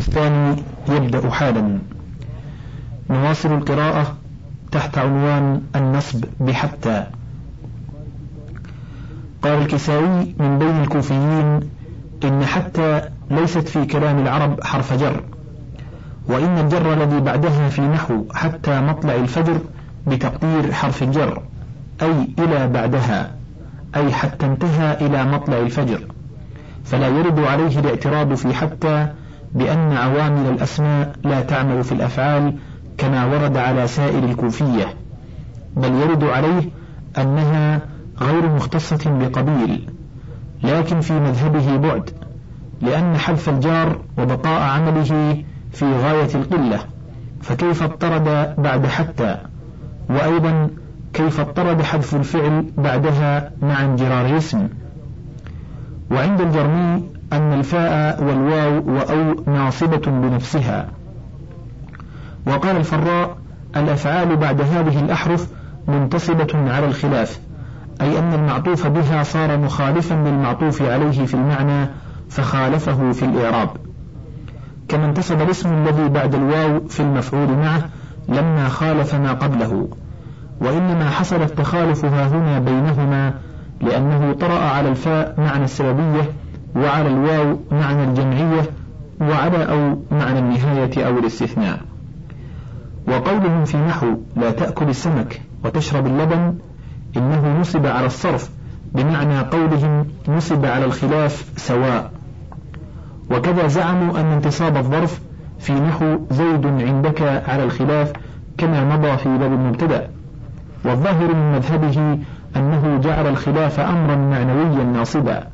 الثاني يبدأ حالا. نواصل القراءة تحت عنوان النصب بحتى. قال الكسائي من بين الكوفيين إن حتى ليست في كلام العرب حرف جر وإن الجر الذي بعدها في نحو حتى مطلع الفجر بتقدير حرف الجر أي إلى بعدها أي حتى انتهى إلى مطلع الفجر. فلا يرد عليه الاعتراض في حتى بأن عوامل الأسماء لا تعمل في الأفعال كما ورد على سائر الكوفية بل يرد عليه أنها غير مختصة بقبيل لكن في مذهبه بعد لأن حذف الجار وبقاء عمله في غاية القلة فكيف اضطرد بعد حتى؟ وأيضا كيف اضطرد حذف الفعل بعدها مع انجرار الاسم؟ وعند الجرمي أن الفاء والواو وأو ناصبة بنفسها. وقال الفراء الأفعال بعد هذه الأحرف منتصبة على الخلاف أي أن المعطوف بها صار مخالفا للمعطوف عليه في المعنى فخالفه في الإعراب. كما انتصب الاسم الذي بعد الواو في المفعول معه لما خالف ما قبله. وإنما حصل التخالف هنا بينهما لأنه طرأ على الفاء معنى السببية وعلى الواو معنى الجمعية وعلى أو معنى النهاية أو الاستثناء. وقولهم في نحو لا تأكل السمك وتشرب اللبن إنه نصب على الصرف بمعنى قولهم نصب على الخلاف سواء. وكذا زعموا أن انتصاب الظرف في نحو زيد عندك على الخلاف كما مضى في باب المبتدأ. والظاهر من مذهبه أنه جعل الخلاف أمرا معنويا ناصبا.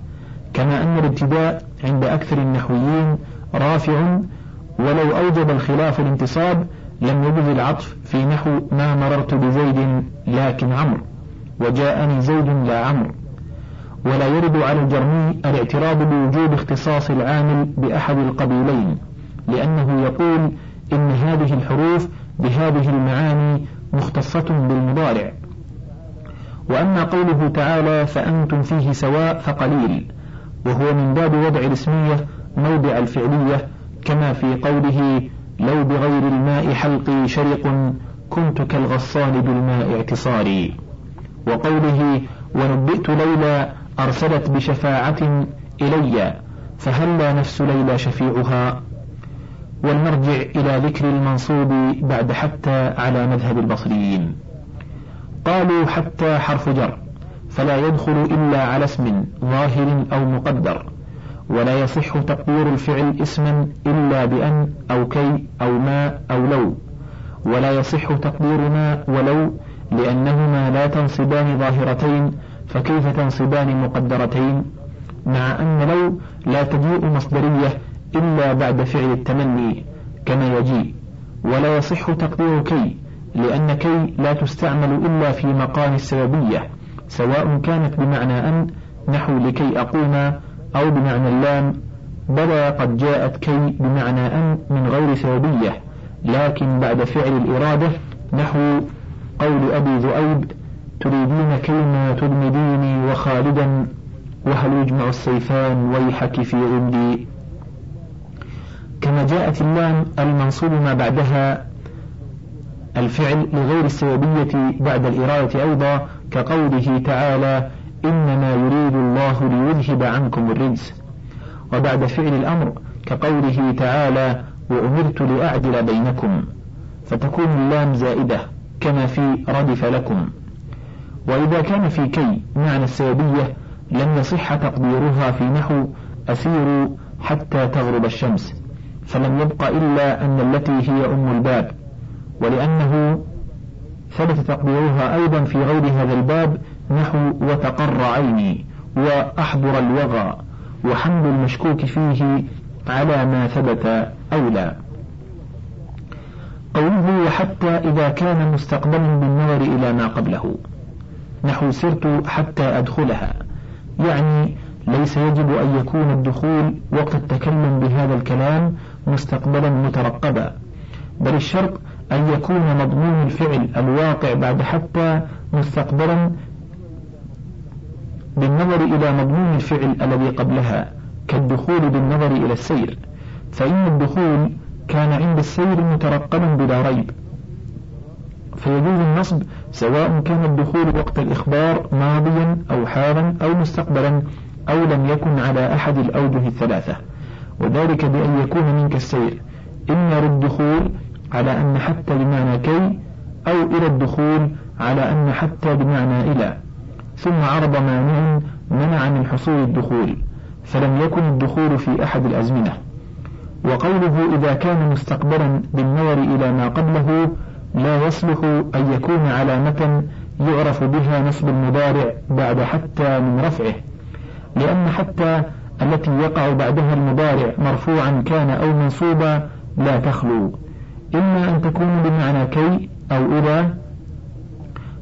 كما أن الابتداء عند أكثر النحويين رافع ولو أوجب الخلاف الانتصاب لم يجز العطف في نحو ما مررت بزيد لكن عمرو وجاءني زيد لا عمرو. ولا يرد على الجرمي الاعتراض بوجوب اختصاص العامل بأحد القبيلين لأنه يقول إن هذه الحروف بهذه المعاني مختصة بالمضارع. وأما قوله تعالى فأنتم فيه سواء فقليل. وهو من باب وضع الاسمية موضع الفعلية كما في قوله لو بغير الماء حلقي شرق كنت كالغصان بالماء اعتصاري وقوله ونبئت ليلى أرسلت بشفاعة إلي فهلا نفس ليلى شفيعها؟ والمرجع إلى ذكر المنصوب بعد حتى على مذهب البصريين. قالوا حتى حرف جر. فلا يدخل إلا على اسم ظاهر أو مقدر ولا يصح تقدير الفعل اسما إلا بأن أو كي أو ما أو لو ولا يصح تقدير ما ولو لأنهما لا تنصبان ظاهرتين فكيف تنصبان مقدرتين؟ مع أن لو لا تجيء مصدرية إلا بعد فعل التمني كما يجيء ولا يصح تقدير كي لأن كي لا تستعمل إلا في مقام السببية. سواء كانت بمعنى أن نحو لكي أقوم أو بمعنى اللام بلى قد جاءت كي بمعنى أن من غير سببية لكن بعد فعل الإرادة نحو قول أبي ذؤيب تريدين كيما تدمديني وخالدا وهل يجمع السيفان ويحك في عندي؟ كما جاءت اللام المنصوب ما بعدها الفعل لغير السببية بعد الإرادة أيضا كقوله تعالى إنما يريد الله ليذهب عنكم الرجس. وبعد فعل الأمر كقوله تعالى وأمرت لأعدل بينكم فتكون اللام زائدة كما في ردف لكم. وإذا كان في كي معنى السببية لم يصح تقديرها في نحو أسير حتى تغرب الشمس فلم يبق إلا أن التي هي أم الباب ولأنه ثبت تقديرها أيضا في غير هذا الباب نحو وتقر عيني وأحضر الوغى وحمل المشكوك فيه على ما ثبت أولى. قوله وحتى إذا كان مستقبلا بالنظر إلى ما قبله. نحو سرت حتى أدخلها. يعني ليس يجب أن يكون الدخول وقت التكلم بهذا الكلام مستقبلا مترقبا بل الشرط أن يكون مضمون الفعل الواقع بعد حتى مستقبلا بالنظر إلى مضمون الفعل الذي قبلها كالدخول بالنظر إلى السير. فإن الدخول كان عند السير مترقبا بلا ريب. فيجوز النصب سواء كان الدخول وقت الإخبار ماضيا أو حالا أو مستقبلا أو لم يكن على أحد الأوجه الثلاثة. وذلك بأن يكون منك السير. إما للدخول على أن حتى بمعنى كي أو إلى الدخول على أن حتى بمعنى إلى. ثم عرض مانع منع من حصول الدخول فلم يكن الدخول في أحد الأزمنة. وقوله إذا كان مستقبلا بالنظر إلى ما قبله لا يصلح أن يكون علامة يعرف بها نصب المضارع بعد حتى من رفعه لأن حتى التي يقع بعدها المضارع مرفوعا كان أو منصوبا لا تخلو. إما أن تكون بمعنى كي أو إلى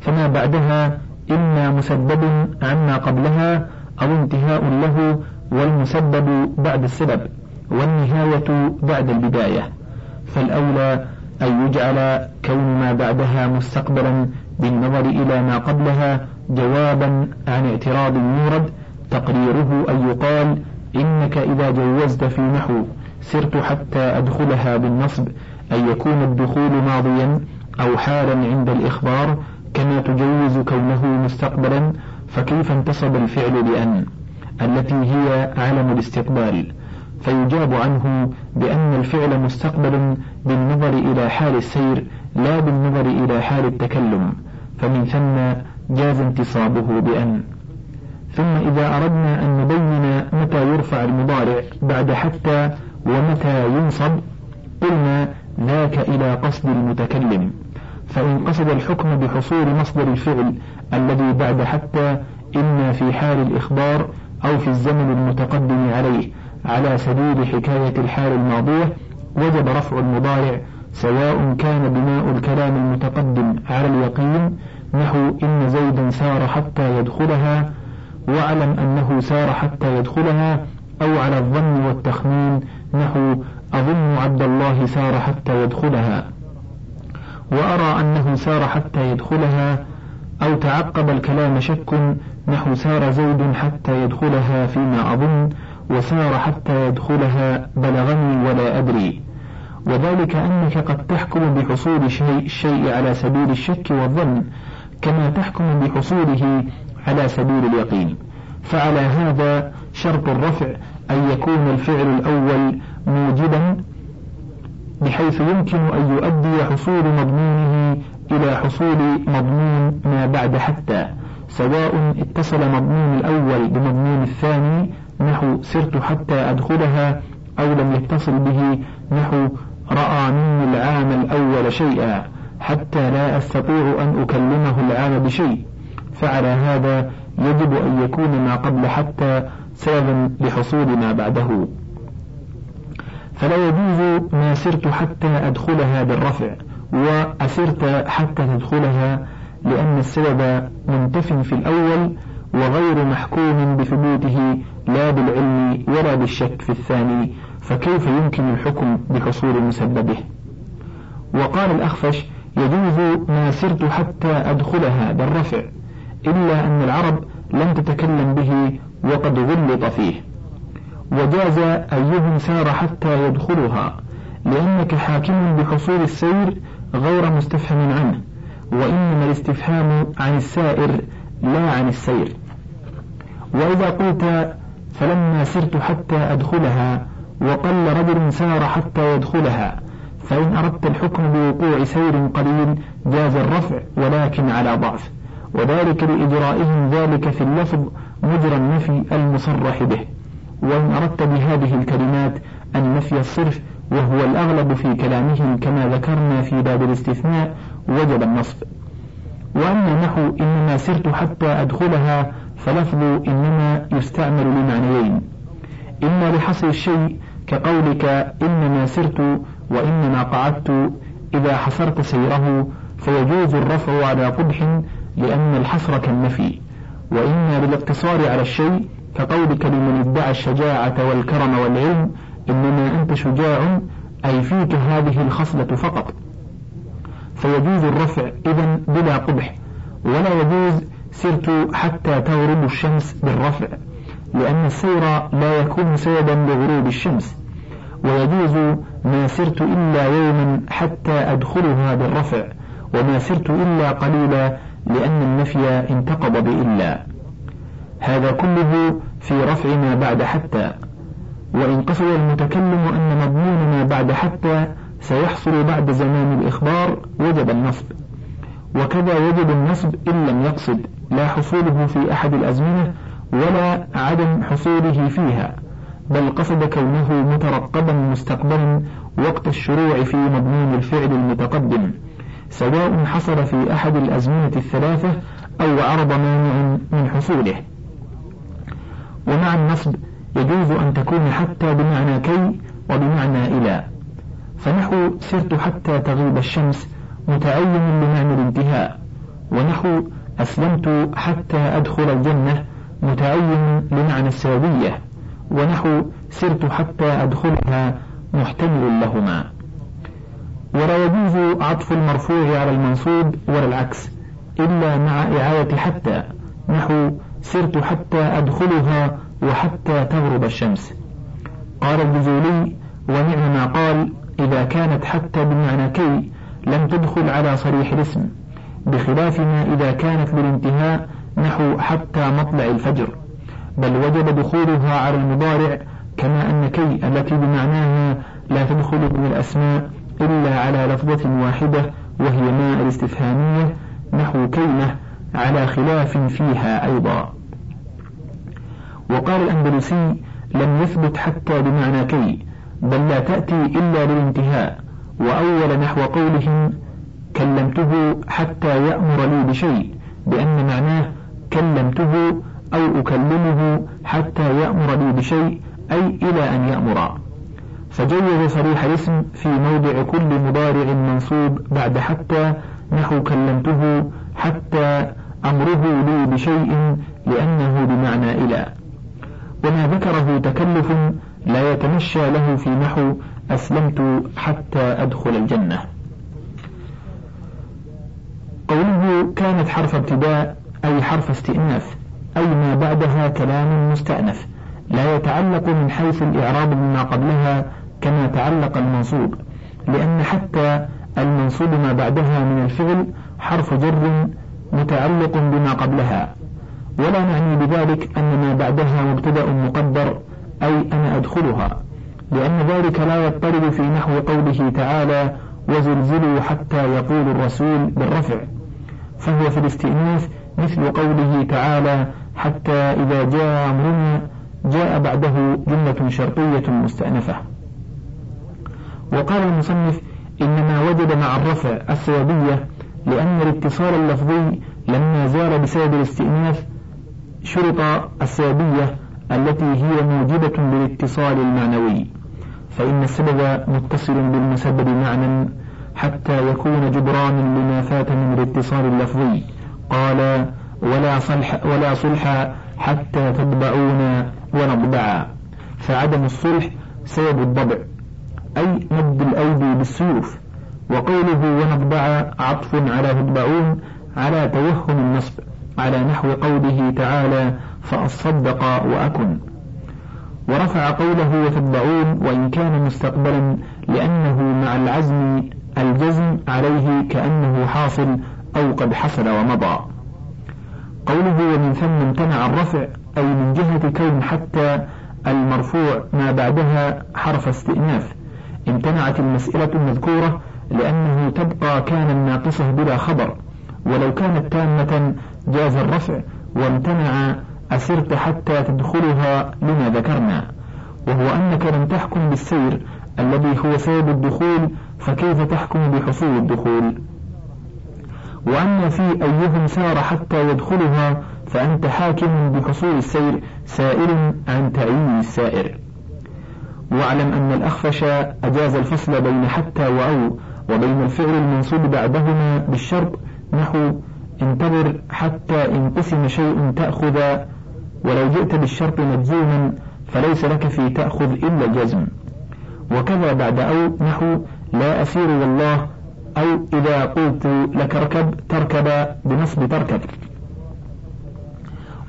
فما بعدها إما مسبب عما قبلها أو انتهاء له والمسبب بعد السبب والنهاية بعد البداية. فالأولى أن يجعل كون ما بعدها مستقبلا بالنظر إلى ما قبلها جوابا عن اعتراض يورد تقريره أن يقال إنك إذا جوزت في نحو سرت حتى أدخلها بالنصب أن يكون الدخول ماضيا أو حالا عند الإخبار كما تجوز كونه مستقبلا فكيف انتصب الفعل بأن؟ التي هي علم الاستقبال. فيجاب عنه بأن الفعل مستقبل بالنظر إلى حال السير لا بالنظر إلى حال التكلم. فمن ثم جاز انتصابه بأن. ثم إذا أردنا أن نبين متى يرفع المضارع بعد حتى ومتى ينصب قلنا ذاك إلى قصد المتكلم فإن قصد الحكم بحصول مصدر الفعل الذي بعد حتى إما في حال الإخبار أو في الزمن المتقدم عليه على سبيل حكاية الحال الماضية وجب رفع المضارع سواء كان بناء الكلام المتقدم على اليقين نحو إن زيدا سار حتى يدخلها واعلم أنه سار حتى يدخلها أو على الظن والتخمين نحو أظن عبد الله سار حتى يدخلها. وأرى أنه سار حتى يدخلها أو تعقب الكلام شك نحو سار زيد حتى يدخلها فيما أظن وسار حتى يدخلها بلغني ولا أدري. وذلك أنك قد تحكم بحصول شيء الشيء على سبيل الشك والظن كما تحكم بحصوله على سبيل اليقين. فعلى هذا شرط الرفع أن يكون الفعل الأول موجبا بحيث يمكن أن يؤدي حصول مضمونه إلى حصول مضمون ما بعد حتى سواء اتصل مضمون الأول بمضمون الثاني نحو سرت حتى أدخلها أو لم يتصل به نحو رأى مني العام الأول شيئا حتى لا أستطيع أن أكلمه العام بشيء فعلى هذا يجب أن يكون ما قبل حتى سببا لحصول ما بعده. فلا يجوز ما سرت حتى أدخلها بالرفع وأسرت حتى تدخلها لأن السبب منتف في الأول وغير محكوم بثبوته لا بالعلم ولا بالشك في الثاني فكيف يمكن الحكم بحصول مسببه؟ وقال الأخفش يجوز ما سرت حتى أدخلها بالرفع إلا أن العرب لم تتكلم به وقد غلط فيه. وجاز أيهم سار حتى يدخلها لأنك حاكم بحصول السير غير مستفهم عنه وإنما الاستفهام عن السائر لا عن السير. وإذا قلت فلما سرت حتى أدخلها وقل رجل سار حتى يدخلها فإن أردت الحكم بوقوع سير قليل جاز الرفع ولكن على ضعف. وذلك لإجرائهم ذلك في اللفظ مجرى النفي المصرح به. وإن أردت بهذه الكلمات النفي الصرف وهو الأغلب في كلامهم كما ذكرنا في باب الاستثناء وجب النصب. وأما نحو إنما سرت حتى أدخلها فلفظ إنما يستعمل لمعنيين. إما لحصر الشيء كقولك إنما سرت وإنما قعدت إذا حصرت سيره فيجوز الرفع على قبح لأن الحصر كالنفي. وإما بالاقتصار على الشيء كقولك لمن ادعى الشجاعة والكرم والعلم إنما أنت شجاع أي فيك هذه الخصلة فقط. فيجوز الرفع إذا بلا قبح ولا يجوز سرت حتى تغرب الشمس بالرفع لأن السير لا يكون سببا لغروب الشمس. ويجوز ما سرت إلا يوما حتى أدخلها بالرفع وما سرت إلا قليلا لأن النفي انتقض بإلا. هذا كله في رفع ما بعد حتى وإن قصد المتكلم أن مضمون ما بعد حتى سيحصل بعد زمان الإخبار وجب النصب. وكذا يجب النصب إن لم يقصد لا حصوله في أحد الأزمنة ولا عدم حصوله فيها بل قصد كونه مترقبا مستقبلا وقت الشروع في مضمون الفعل المتقدم سواء حصل في أحد الأزمنة الثلاثة أو عرض مانع من حصوله. ومع النصب يجوز أن تكون حتى بمعنى كي وبمعنى إلى. فنحو سرت حتى تغيب الشمس متعين لمعنى الانتهاء ونحو أسلمت حتى أدخل الجنة متعين لمعنى السببية. ونحو سرت حتى أدخلها محتمل لهما. ولا يجوز عطف المرفوع على المنصوب ولا العكس إلا مع إعادة حتى. نحو سرت حتى أدخلها وحتى تغرب الشمس. قال الجزولي ونعم ما قال إذا كانت حتى بمعنى كي لم تدخل على صريح الاسم بخلاف ما إذا كانت للانتهاء نحو حتى مطلع الفجر. بل وجب دخولها على المضارع كما أن كي التي بمعناها لا تدخل من الأسماء إلا على لفظة واحدة وهي ما الاستفهامية نحو كلمة على خلاف فيها أيضا. وقال الأندلسي لم يثبت حتى بمعنى كي بل لا تأتي إلا للانتهاء وأول نحو قولهم كلمته حتى يأمر لي بشيء بأن معناه كلمته أو أكلمه حتى يأمر لي بشيء أي إلى أن يأمر. فجوز صريح الاسم في موضع كل مضارع منصوب بعد حتى نحو كلمته حتى أمره لي بشيء لأنه بمعنى إلى. وما ذكره تكلف لا يتمشى له في نحو أسلمت حتى أدخل الجنة. قوله كانت حرف ابتداء أي حرف استئناف أي ما بعدها كلام مستأنف لا يتعلق من حيث الإعراب بما قبلها كما تعلق المنصوب لأن حتى المنصوب ما بعدها من الفعل حرف جر متعلق بما قبلها. ولا نعني بذلك أن ما بعدها مبتدأ مقدر أي أنا أدخلها لأن ذلك لا يضطرب في نحو قوله تعالى وزلزلوا حتى يقول الرسول بالرفع فهو في الاستئناف مثل قوله تعالى حتى إذا جاء أمرنا جاء بعده جملة شرطية مستأنفة وقال المصنف إنما وجد مع الرفع السببية لأن الاتصال اللفظي لما زال بسبب الاستئناف شرط السببية التي هي موجبة للاتصال المعنوي فإن السبب متصل بالمسبب معنى حتى يكون جبرانا لما فات من الاتصال اللفظي. قال ولا صلح ولا صلح حتى تطبعون ونطبعا فعدم الصلح سبب الضبع أي مد الأيدي بالسيوف. وقوله ونطبع عطف على تطبعون على توهم النصب على نحو قوله تعالى فأصدق وأكن. ورفع قوله وتتبعون وإن كان مستقبلا لأنه مع العزم الجزم عليه كأنه حاصل أو قد حصل ومضى. قوله ومن ثم امتنع الرفع أي من جهة كون حتى المرفوع ما بعدها حرف استئناف. امتنعت المسألة المذكورة لأنه تبقى كان الناقصة بلا خبر ولو كانت تامة جاز الرفع وامتنع أسرت حتى تدخلها لما ذكرنا. وهو أنك لم تحكم بالسير الذي هو سبب الدخول فكيف تحكم بحصول الدخول؟ وأما في أيهم سار حتى يدخلها فأنت حاكم بحصول السير سائل عن تعيين السائر. واعلم أن الأخفش أجاز الفصل بين حتى وأو وبين الفعل المنصوب بعدهما بالشرط نحو انتظر حتى إن قسم شيء تأخذ ولو جئت بالشرط مجزوما فليس لك في تأخذ إلا الجزم وكذا بعد أو نحو لا أسير والله أو إذا قلت لك اركب تركب بنصب تركب.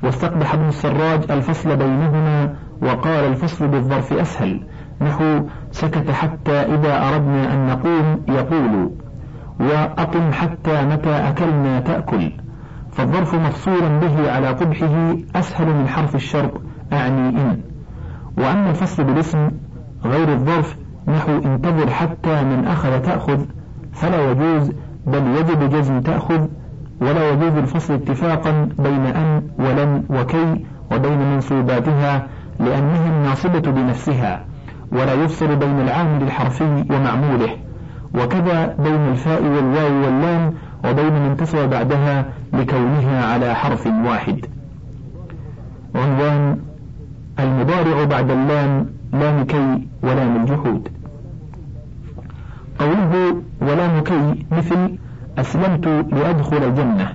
واستقبح ابن السراج الفصل بينهما وقال الفصل بالظرف أسهل نحو سكت حتى إذا أردنا أن نقوم يقول وأقم حتى متى أكلنا تأكل. فالظرف مفصولا به على قبحه أسهل من حرف الشرط أعني إن. وأما الفصل بالاسم غير الظرف نحو انتظر حتى من أخذ تأخذ. فلا يجوز بل يجب جزم تأخذ ولا يجوز الفصل اتفاقا بين أن ولن وكي وبين منصوباتها لأنها الناصبة بنفسها. ولا يفصل بين العامل الحرفي ومعموله وكذا بين الفاء والواو واللام وبين من اتصل بعدها لكونها على حرف واحد. عنوان المضارع بعد اللام لام كي ولام الجحود. قوله ولام كي مثل أسلمت لأدخل الجنة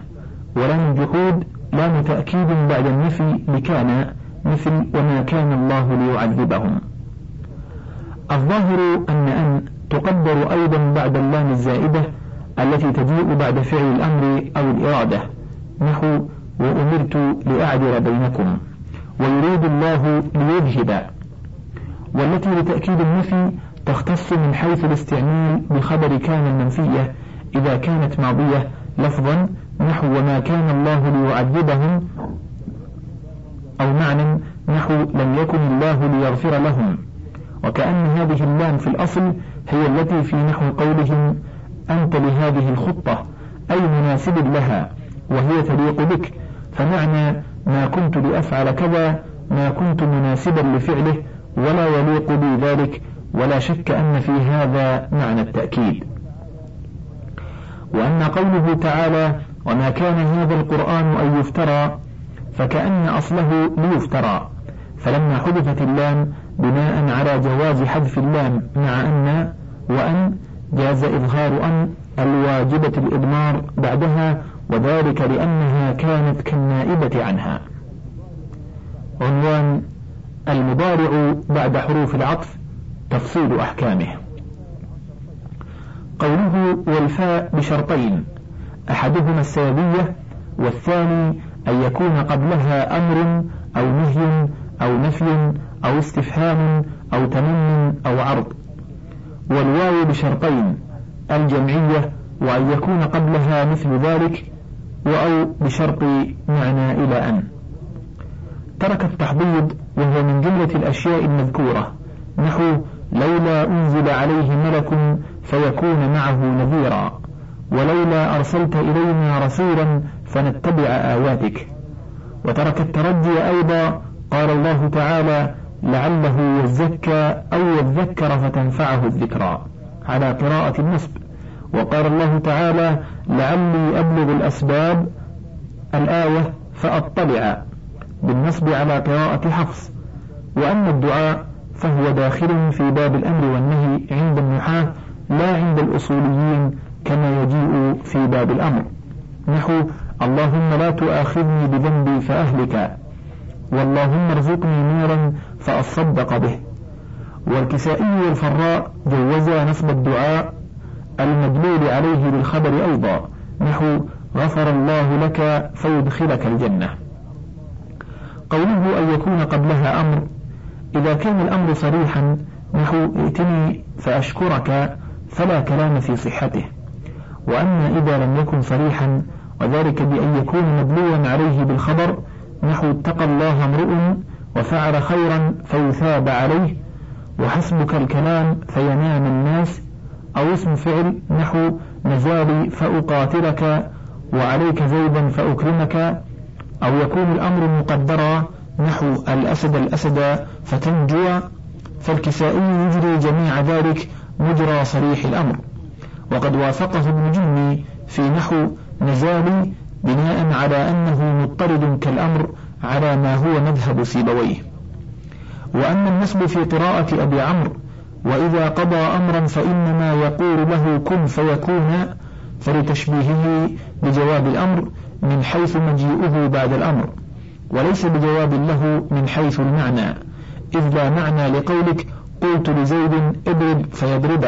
ولام الجحود لام تأكيد بعد النفي لكان مثل وما كان الله ليعذبهم. الظاهر أن أن تقدر أيضا بعد اللام الزائدة التي تجيء بعد فعل الأمر أو الإرادة. نحو وأمرت لأعدل بينكم. ويريد الله ليذهب والتي لتأكيد النفي تختص من حيث الاستعمال بخبر كان المنفية. إذا كانت ماضية لفظا نحو وما كان الله ليعذبهم. أو معنى نحو لم يكن الله ليغفر لهم. وكأن هذه اللام في الأصل هي التي في نحو قولهم أنت لهذه الخطة أي مناسب لها وهي تليق بك. فمعنى ما كنت لأفعل كذا ما كنت مناسبا لفعله ولا يليق بي ذلك ولا شك أن في هذا معنى التأكيد. وأن قوله تعالى وما كان هذا القرآن أن يفترى فكأن أصله ليفترى. فلما حذفت اللام بناء على جواز حذف اللام مع أن وأن جاز إظهار أن الواجبة الإضمار بعدها وذلك لأنها كانت كالنائبة عنها. عنوان المضارع بعد حروف العطف تفصيل أحكامه. قوله والفاء بشرطين أحدهما السببية والثاني أن يكون قبلها أمر أو نهي أو نفي أو استفهام أو تمن أو عرض. والواو بشرطين الجمعية وأن يكون قبلها مثل ذلك أو بشرط معنى إلى أن. ترك التحضيض وهو من جملة الأشياء المذكورة نحو لولا أنزل عليه ملك فيكون معه نذيرا ولولا أرسلت إلينا رسولا فنتبع آياتك وترك الترجي أيضا قال الله تعالى لعله يزكى أو يذكر فتنفعه الذكرى. على قراءة النصب وقال الله تعالى لعلي أبلغ الأسباب الآية فأطلع. بالنصب على قراءة حفص. وأما الدعاء فهو داخل في باب الأمر والنهي عند النحاة لا عند الأصوليين كما يجيء في باب الأمر. نحو اللهم لا تؤاخذني بذنبي فأهلك. واللهم ارزقني نورا فأصدق به. والكسائي والفراء جوزا نصب الدعاء المدلول عليه بالخبر أيضا. نحو غفر الله لك فيدخلك الجنة. قوله أن يكون قبلها أمر إذا كان الأمر صريحا نحو ائتني فأشكرك فلا كلام في صحته. وأما إذا لم يكن صريحا وذلك بأن يكون مدلوا عليه بالخبر نحو اتقى الله امرؤ وفعل خيرا فيثاب عليه وحسبك الكلام فينام الناس أو اسم فعل نحو نزالي فأقاتلك وعليك زيدا فأكرمك أو يكون الأمر مقدرا نحو الأسد الأسد فتنجو فالكسائي يجري جميع ذلك مجرى صريح الأمر. وقد وافقه ابن جني في نحو نزالي بناء على أنه مضطرد كالأمر على ما هو مذهب سيبويه وأما النسب في قراءة أبي عمرو وإذا قضى أمرا فإنما يقول له كن فيكون فلتشبيهه بجواب الأمر من حيث مجيئه بعد الأمر وليس بجواب له من حيث المعنى إذ لا معنى لقولك قلت لزيد اضرب فيضرب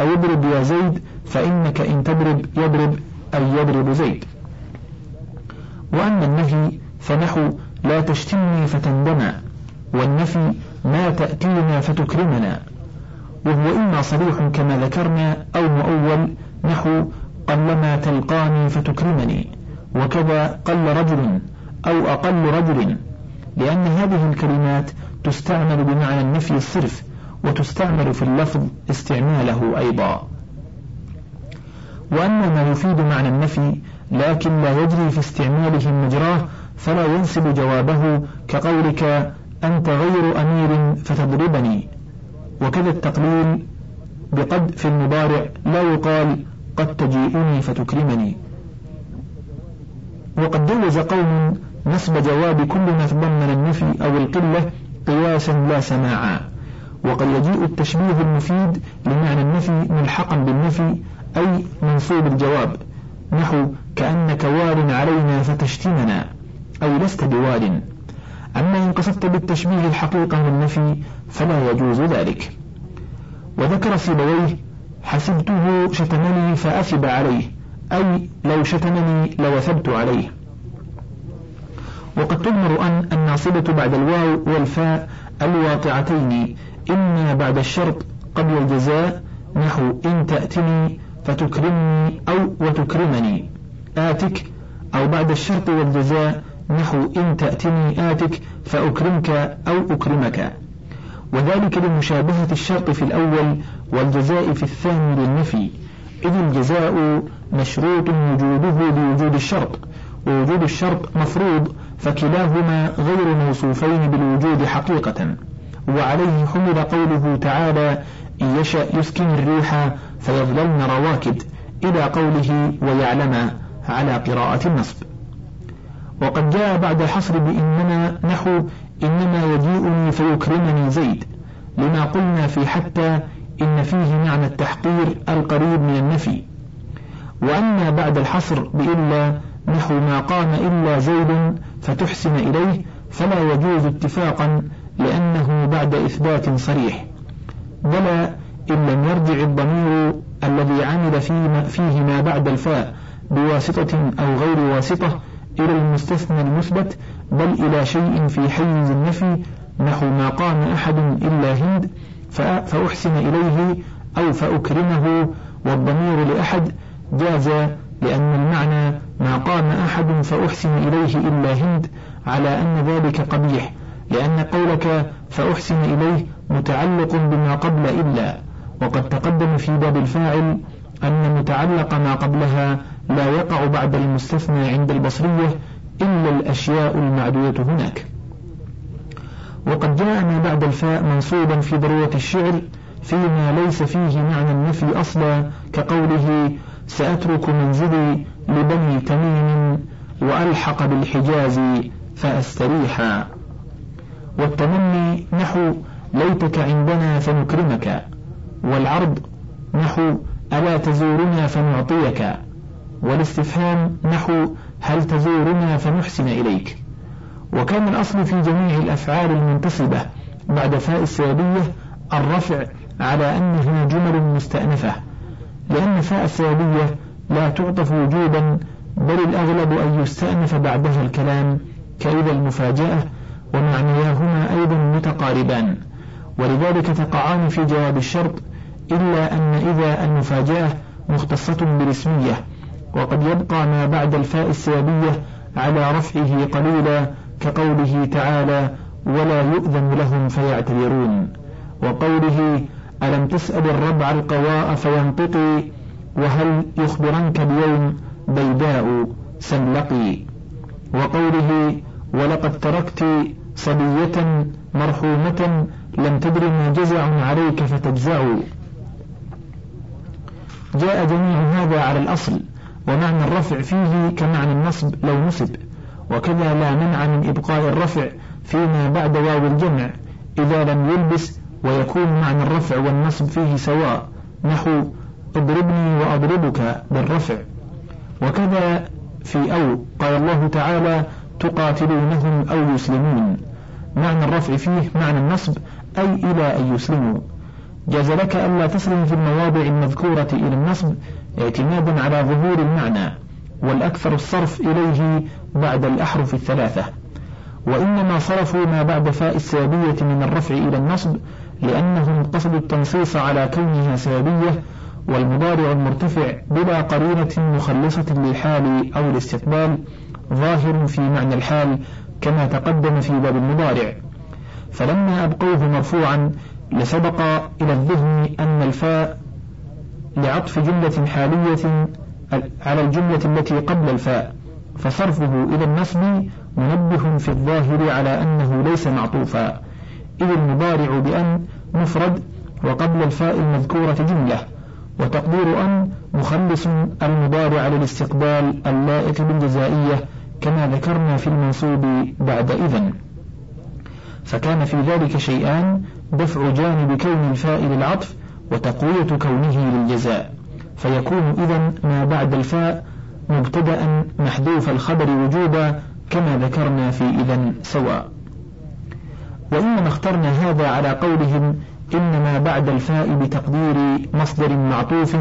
أو اضرب يا زيد فإنك إن تضرب يضرب أي يضرب زيد. وأما النهي فنحو لا تشتمني فتندم والنفي ما تأتينا فتكرمنا وهو إما صريح كما ذكرنا أو مؤول نحو قلما تلقاني فتكرمني وكذا قل رجل أو أقل رجل لأن هذه الكلمات تستعمل بمعنى النفي الصرف وتستعمل في اللفظ استعماله أيضا. وأما ما يفيد معنى النفي لكن لا يجري في استعماله مجراه فلا ينسب جوابه كقولك أنت غير أمير فتضربني. وكذا التقليل بقد في المضارع لا يقال قد تجيئني فتكرمني. وقد جوز قوم نصب جواب كل ما تضمن النفي أو القلة قياسا لا سماعا. وقد يجيء التشبيه المفيد لمعنى النفي ملحقا بالنفي أي منصوب الجواب. نحو كأنك وال علينا فتشتمنا أي لست بوال أما إن قصدت بالتشبيه الحقيقة للنفي فلا يجوز ذلك. وذكر سيبويه حسبته شتمني فأثب عليه أي لو شتمني لوثبت عليه. وقد تضمر أن الناصبة بعد الواو والفاء الواقعتين إما بعد الشرط قبل الجزاء نحو إن تأتني فتكرمني أو وتكرمني. آتك أو بعد الشرط والجزاء نحو إن تأتني آتك فأكرمك أو أكرمك. وذلك لمشابهة الشرط في الأول والجزاء في الثاني للنفي. إذ الجزاء مشروط وجوده بوجود الشرط ووجود الشرط مفروض فكلاهما غير موصوفين بالوجود حقيقة. وعليه حمل قوله تعالى إن يشأ يسكن الريح فيظللن رواكد إلى قوله ويعلم على قراءة النصب. وقد جاء بعد الحصر بإنما نحو إنما يجيئني فيكرمني زيد لما قلنا في حتى إن فيه معنى التحقير القريب من النفي. وأما بعد الحصر بإلا نحو ما قام إلا زيد فتحسن إليه فلا يجوز اتفاقا لأنه بعد إثبات صريح. بلى إن لم يرجع الضمير الذي عمل فيه ما بعد الفاء بواسطة أو غير واسطة إلى المستثنى المثبت بل إلى شيء في حيز النفي نحو ما قام أحد إلا هند فأحسن إليه أو فأكرمه والضمير لأحد جاز لأن المعنى ما قام أحد فأحسن إليه إلا هند على أن ذلك قبيح لأن قولك فأحسن إليه متعلق بما قبل إلا وقد تقدم في باب الفاعل أن متعلق ما قبلها لا يقع بعد المستثنى عند البصرية إلا الأشياء المعدودة هناك. وقد جاء ما بعد الفاء منصوبا في ضرورة الشعر فيما ليس فيه معنى النفي أصلا كقوله سأترك منزلي لبني تميم وألحق بالحجاز فأستريحا. والتمني نحو ليتك عندنا فنكرمك والعرض نحو ألا تزورنا فنعطيك والاستفهام نحو هل تزورنا فنحسن إليك. وكان الأصل في جميع الأفعال المنتصبة بعد فاء السببية الرفع على أنها جمل مستأنفة لأن فاء السببية لا تعطف وجوبا بل الأغلب أن يستأنف بعدها الكلام كإذا المفاجأة ومعنياهما أيضا متقاربان. ولذلك تقعان في جواب الشرط إلا أن إذا المفاجأة مختصة بالاسمية وقد يبقى ما بعد الفاء السببية على رفعه قليلا كقوله تعالى ولا يؤذن لهم فيعتذرون وقوله ألم تسأل الربع القواء فينطقي؟ وهل يخبرنك اليوم بيداء سلقي؟ وقوله ولقد تركت صبية مرحومة لم تدر ما جزع عليك فتجزع. جاء جميع هذا على الأصل ومعنى الرفع فيه كمعنى النصب لو نصب وكذا لا منع من إبقاء الرفع فيما بعد واو الجمع إذا لم يلبس ويكون معنى الرفع والنصب فيه سواء. نحو اضربني وأضربك بالرفع. وكذا في أو قال الله تعالى تقاتلونهم أو يسلمون. معنى الرفع فيه معنى النصب أي إلى أن يسلموا. جاز لك ألا تسلم في المواضع المذكورة إلى النصب اعتمادا على ظهور المعنى والأكثر الصرف إليه بعد الأحرف الثلاثة. وإنما صرفوا ما بعد فاء السببية من الرفع إلى النصب لأنهم قصدوا التنصيص على كونها سببية والمضارع المرتفع بلا قرينة مخلصة للحال أو الاستقبال ظاهر في معنى الحال كما تقدم في باب المضارع. فلما أبقوه مرفوعا لسبق إلى الذهن أن الفاء لعطف جملة حالية على الجملة التي قبل الفاء فصرفه إلى النصب منبه في الظاهر على أنه ليس معطوفا. إذ المضارع بأن مفرد وقبل الفاء المذكورة جملة وتقدير أن مخلص المضارع للاستقبال اللائق بالجزائية كما ذكرنا في المنصوب بعد إذن. فكان في ذلك شيئان دفع جانب كون الفاء للعطف وتقوية كونه للجزاء. فيكون إذا ما بعد الفاء مبتدأ محذوف الخبر وجوبا كما ذكرنا في إذا سواء. وإنما اخترنا هذا على قولهم إنما بعد الفاء بتقدير مصدر معطوف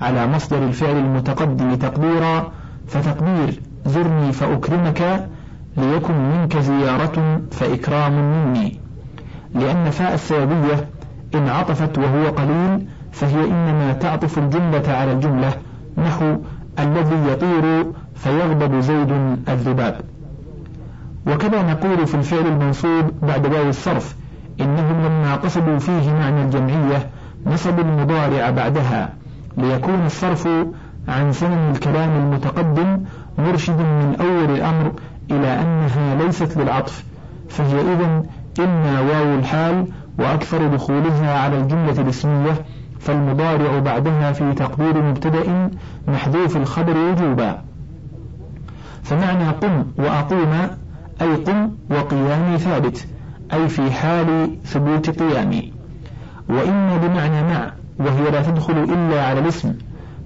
على مصدر الفعل المتقدم تقديرا فتقدير زرني فأكرمك ليكن منك زيارة فإكرام مني. لأن فاء السببية إن عطفت وهو قليل فهي إنما تعطف الجملة على الجملة نحو الذي يطير فيغضب زيد الذباب. وكذا نقول في الفعل المنصوب بعد واو الصرف إنهم لما قصدوا فيه معنى الجمعية نصبوا المضارع بعدها ليكون الصرف عن سنن الكلام المتقدم مرشد من أول الأمر إلى أنها ليست للعطف فهي إذن إما واو الحال وأكثر دخولها على الجملة الاسمية فالمضارع بعدها في تقدير مبتدأ محذوف الخبر وجوبا. فمعنى قم وأقوم أي قم وقيامي ثابت أي في حال ثبوت قيامي. وإن بمعنى مع وهي لا تدخل إلا على الاسم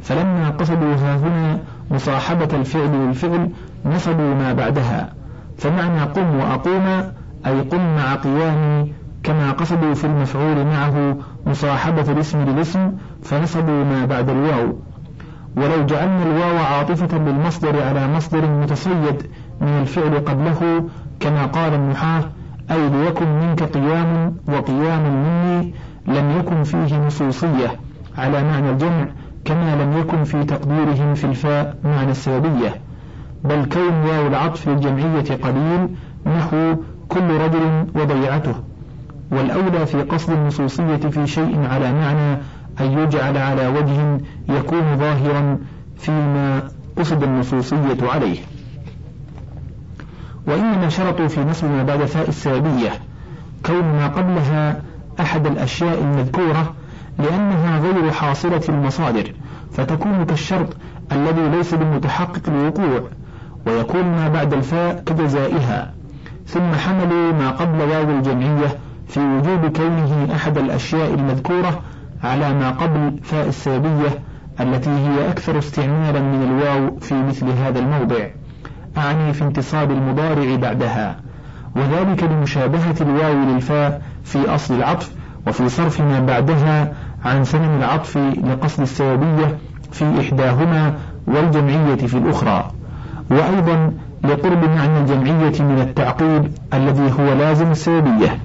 فلما قصدوا هنا مصاحبة الفعل للفعل نصبوا ما بعدها. فمعنى قم وأقوم أي قم مع قيامي كما قصدوا في المفعول معه مصاحبة الاسم للاسم فنصبوا ما بعد الواو. ولو جعلنا الواو عاطفة للمصدر على مصدر متصيد من الفعل قبله كما قال النحاة أي ليكن منك قيام وقيام مني لم يكن فيه نصوصية على معنى الجمع كما لم يكن في تقديرهم في الفاء معنى السببية. بل كون واو العطف للجمعية قليل نحو كل رجل وضيعته والأولى في قصد النصوصية في شيء على معنى أن يجعل على وجه يكون ظاهرا فيما قصد النصوصية عليه. وإنما شرطوا في نصب ما بعد فاء السببية كون ما قبلها أحد الأشياء المذكورة لأنها غير حاصلة المصادر فتكون كالشرط الذي ليس بالمتحقق الوقوع. ويكون ما بعد الفاء كجزائها. ثم حملوا ما قبل واو الجمعية في وجوب كونه أحد الأشياء المذكورة على ما قبل فاء السببية التي هي أكثر استعمالا من الواو في مثل هذا الموضع. أعني في انتصاب المضارع بعدها. وذلك لمشابهة الواو للفاء في أصل العطف وفي صرف ما بعدها عن سنن العطف لقصد السببية في إحداهما والجمعية في الأخرى. وأيضا لقرب معنى الجمعية من التعقيب الذي هو لازم السببية.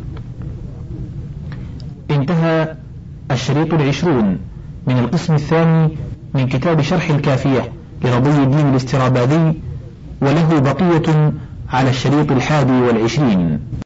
انتهى الشريط العشرون من القسم الثاني من كتاب شرح الكافية لرضي الدين الاسترابادي وله بقية على الشريط الحادي والعشرين.